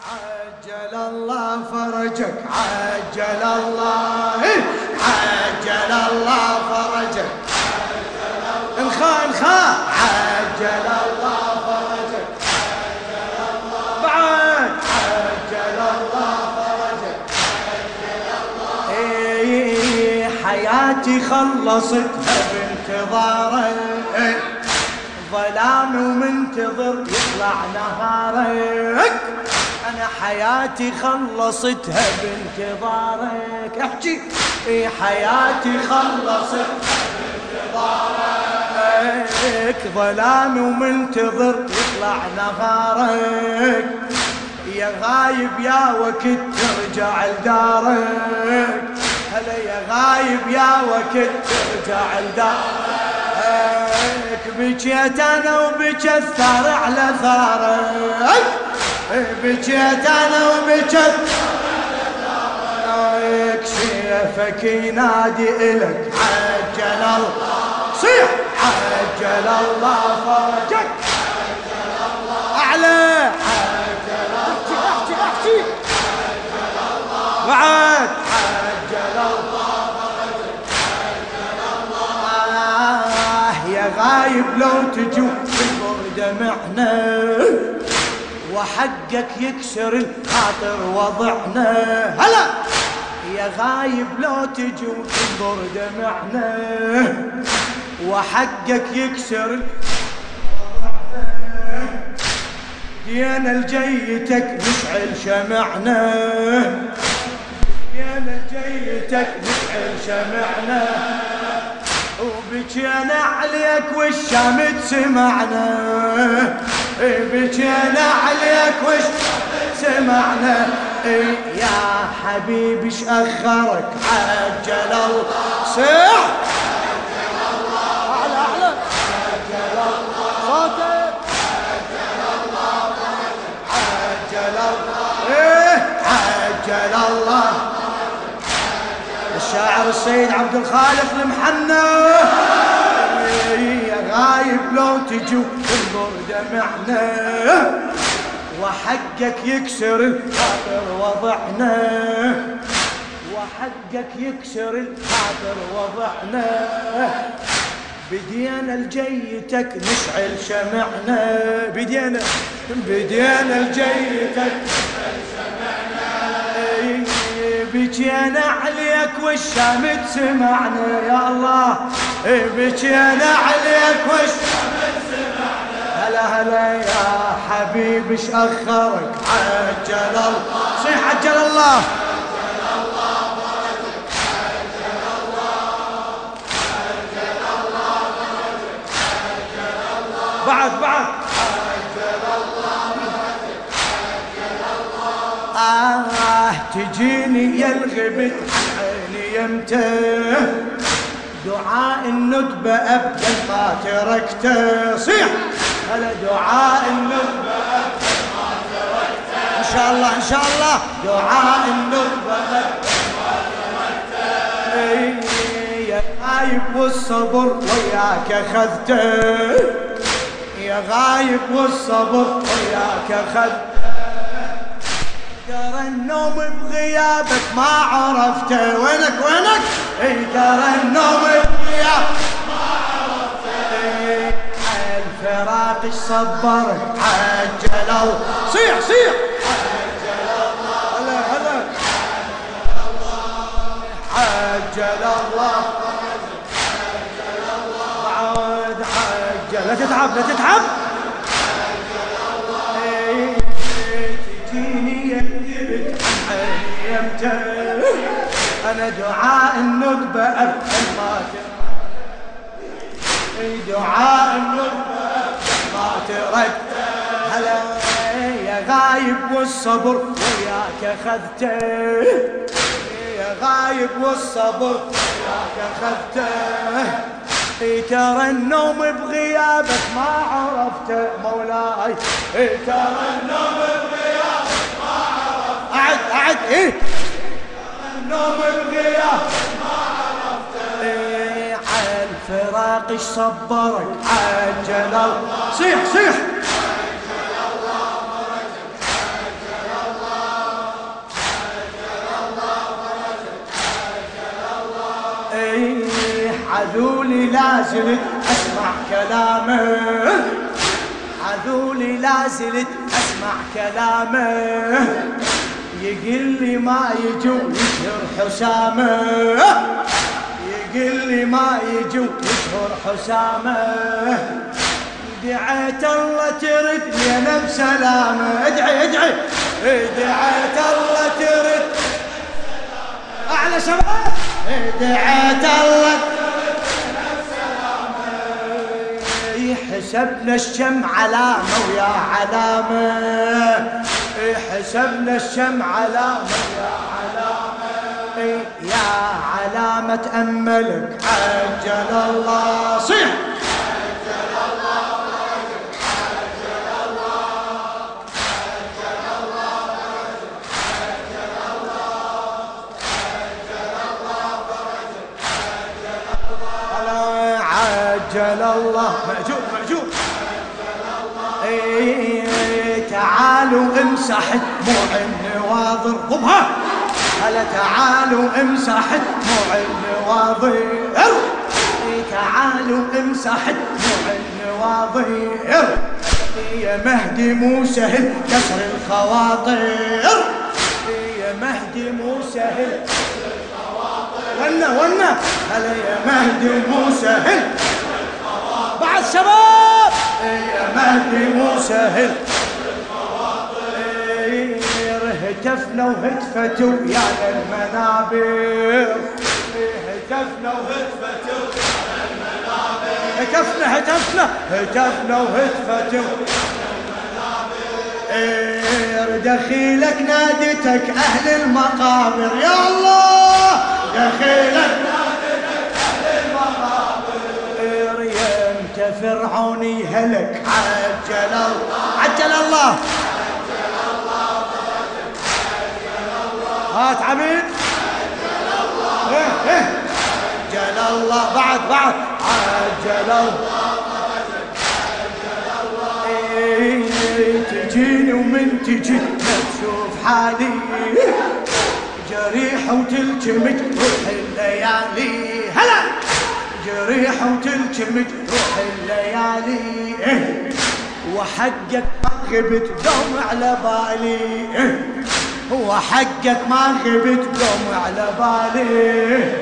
عجل الله فرجك عجل الله عجل الله فرجك. انخا انخا عجل الله فرجك بعد. عجل الله فرجك. إيه حياتي خلصتها بانتظارك ظلام ومنتظر يطلع نهارك. حياتي خلصتها بانتظارك. أحكي. إي حياتي خلصتها بانتظارك. ظلام ومنتظر يطلع نهارك يا غايب يا وقت ترجع لدارك. هلا يا غايب يا وقت ترجع لدارك. بكيت أنا وبكت ثار على ثارك. بكيت أنا وبكت ثارك شيفك ينادي إلك. عجل الله. صيح. عجل الله فرجك أعلى. احكي احكي احكي بعد. عجل الله آه يا غايب لو تجو تكبر دمعنا وحقك يكسر الخاطر وضعنا. هلا! يا غايب لو تجو تنظر دمعنا. وحقك يكسر دينا لجيتك نشعل شمعنا. دينا لجيتك نشعل شمعنا. وبكينا عليك والشام سمعنا بكينا عليك والشام سمعنا. يا حبيبي إيش اخرك عجل الله. الله صوتك. عجل الله. إيه عجل الله. الشاعر السيد عبد الخالق المحنى يا غايب لو تجو تنظر دمعنا وحقك يكسر الخاطر وضعنا. وحقك يكسر الخاطر وضعنا. بدينا لجيتك نشعل شمعنا. بدينا بدينا لجيتك بكينا عليك والشام تسمعنا يا الله. بكينا عليك والشام تسمعنا هلا هلا يا حبيبي إيش اخرك عجل الله. صيح عجل الله. بعد بعد. آه تجيني يا الغبت عيني يمتى؟ دعاء الندبة أبدا ما تركته صيح هلا دعاء الندبة ما تركته إن شاء الله إن شاء الله. دعاء الندبة ما تركته يا غايب والصبر وياك أخذته. يا غايب والصبر وياك أخذته. ترى النوم بغيابك ما عرفته. وينك؟ وينك؟ اي ترى النوم بغيابك ما عرفته. الفراق صبرك عجل الله صيح صيح. عجل الله عجل الله. عجل. لا تتعب لا تتعب. أنا دعاء الندبة ابدا ما دعاء الندبة ما ترد هلا يا غايب والصبر وياك اخذته يا غايب والصبر وياك اخذته ترى النوم بغيابك ما عرفته مولاي. ترى النوم بغيابك ما عرفته قعد قعد إيه نوم الغياب ما عرفته إيه عالفراق إيش صبرك؟ عجل الله. صيح صيح. إيه، عذولي لا زلت أسمع كلامه. عذولي لا زلت أسمع كلامه. يقول لي ما يجوز حسامة. يقول لي ما يجو يشهر حسامة. دعيت الله ترد لينا بسلامه ادعي ادعي. دعيت الله ترد. أعلى شباب. دعيت الله حسبنا الشم علامة ويا علامة. حسبنا الشم علامة ويا علامة. يا علامة أملك عجل الله. صيح. عجل الله. مأجور مأجور. إيه تعالوا امسح دموع النواظر ضبها. هلا تعالوا امسح دموع النواظر إيه تعالوا امسح دموع النواظر يا مهدي مو سهل كسر الخواطر؟ يا مهدي مو سهل ونا ونا. هلا يا مهدي مو سهل بعد شباب يا مهدي مو سهل هتفنا وهتفتوا يا المنابر هتفنا وهتفتوا هتفنا هتفنا هتفنا وهتفتوا دخيلك نادتك أهل المقابر يا الله دخيلك نادتك أهل المقابر يا فرعوني هلك عجل الله عجل الله هات عميد عجل الله عجل الله. بعد بعد. عجل الله. تجيني ومن تجي ما تشوف حالي جريحة وتلجمج روح الليالي. هلا. جريحة وتلجمج روح الليالي. وحقك ما غبت دوم على بالي. وحقك ما غبت دوم على بالي.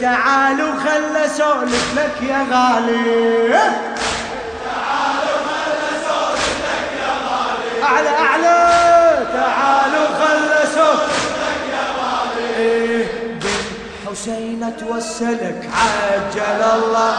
تعالوا خل اسولف لك يا غالي. أعلى أعلى. تعالوا خلصوا حسين توسلك عجل الله.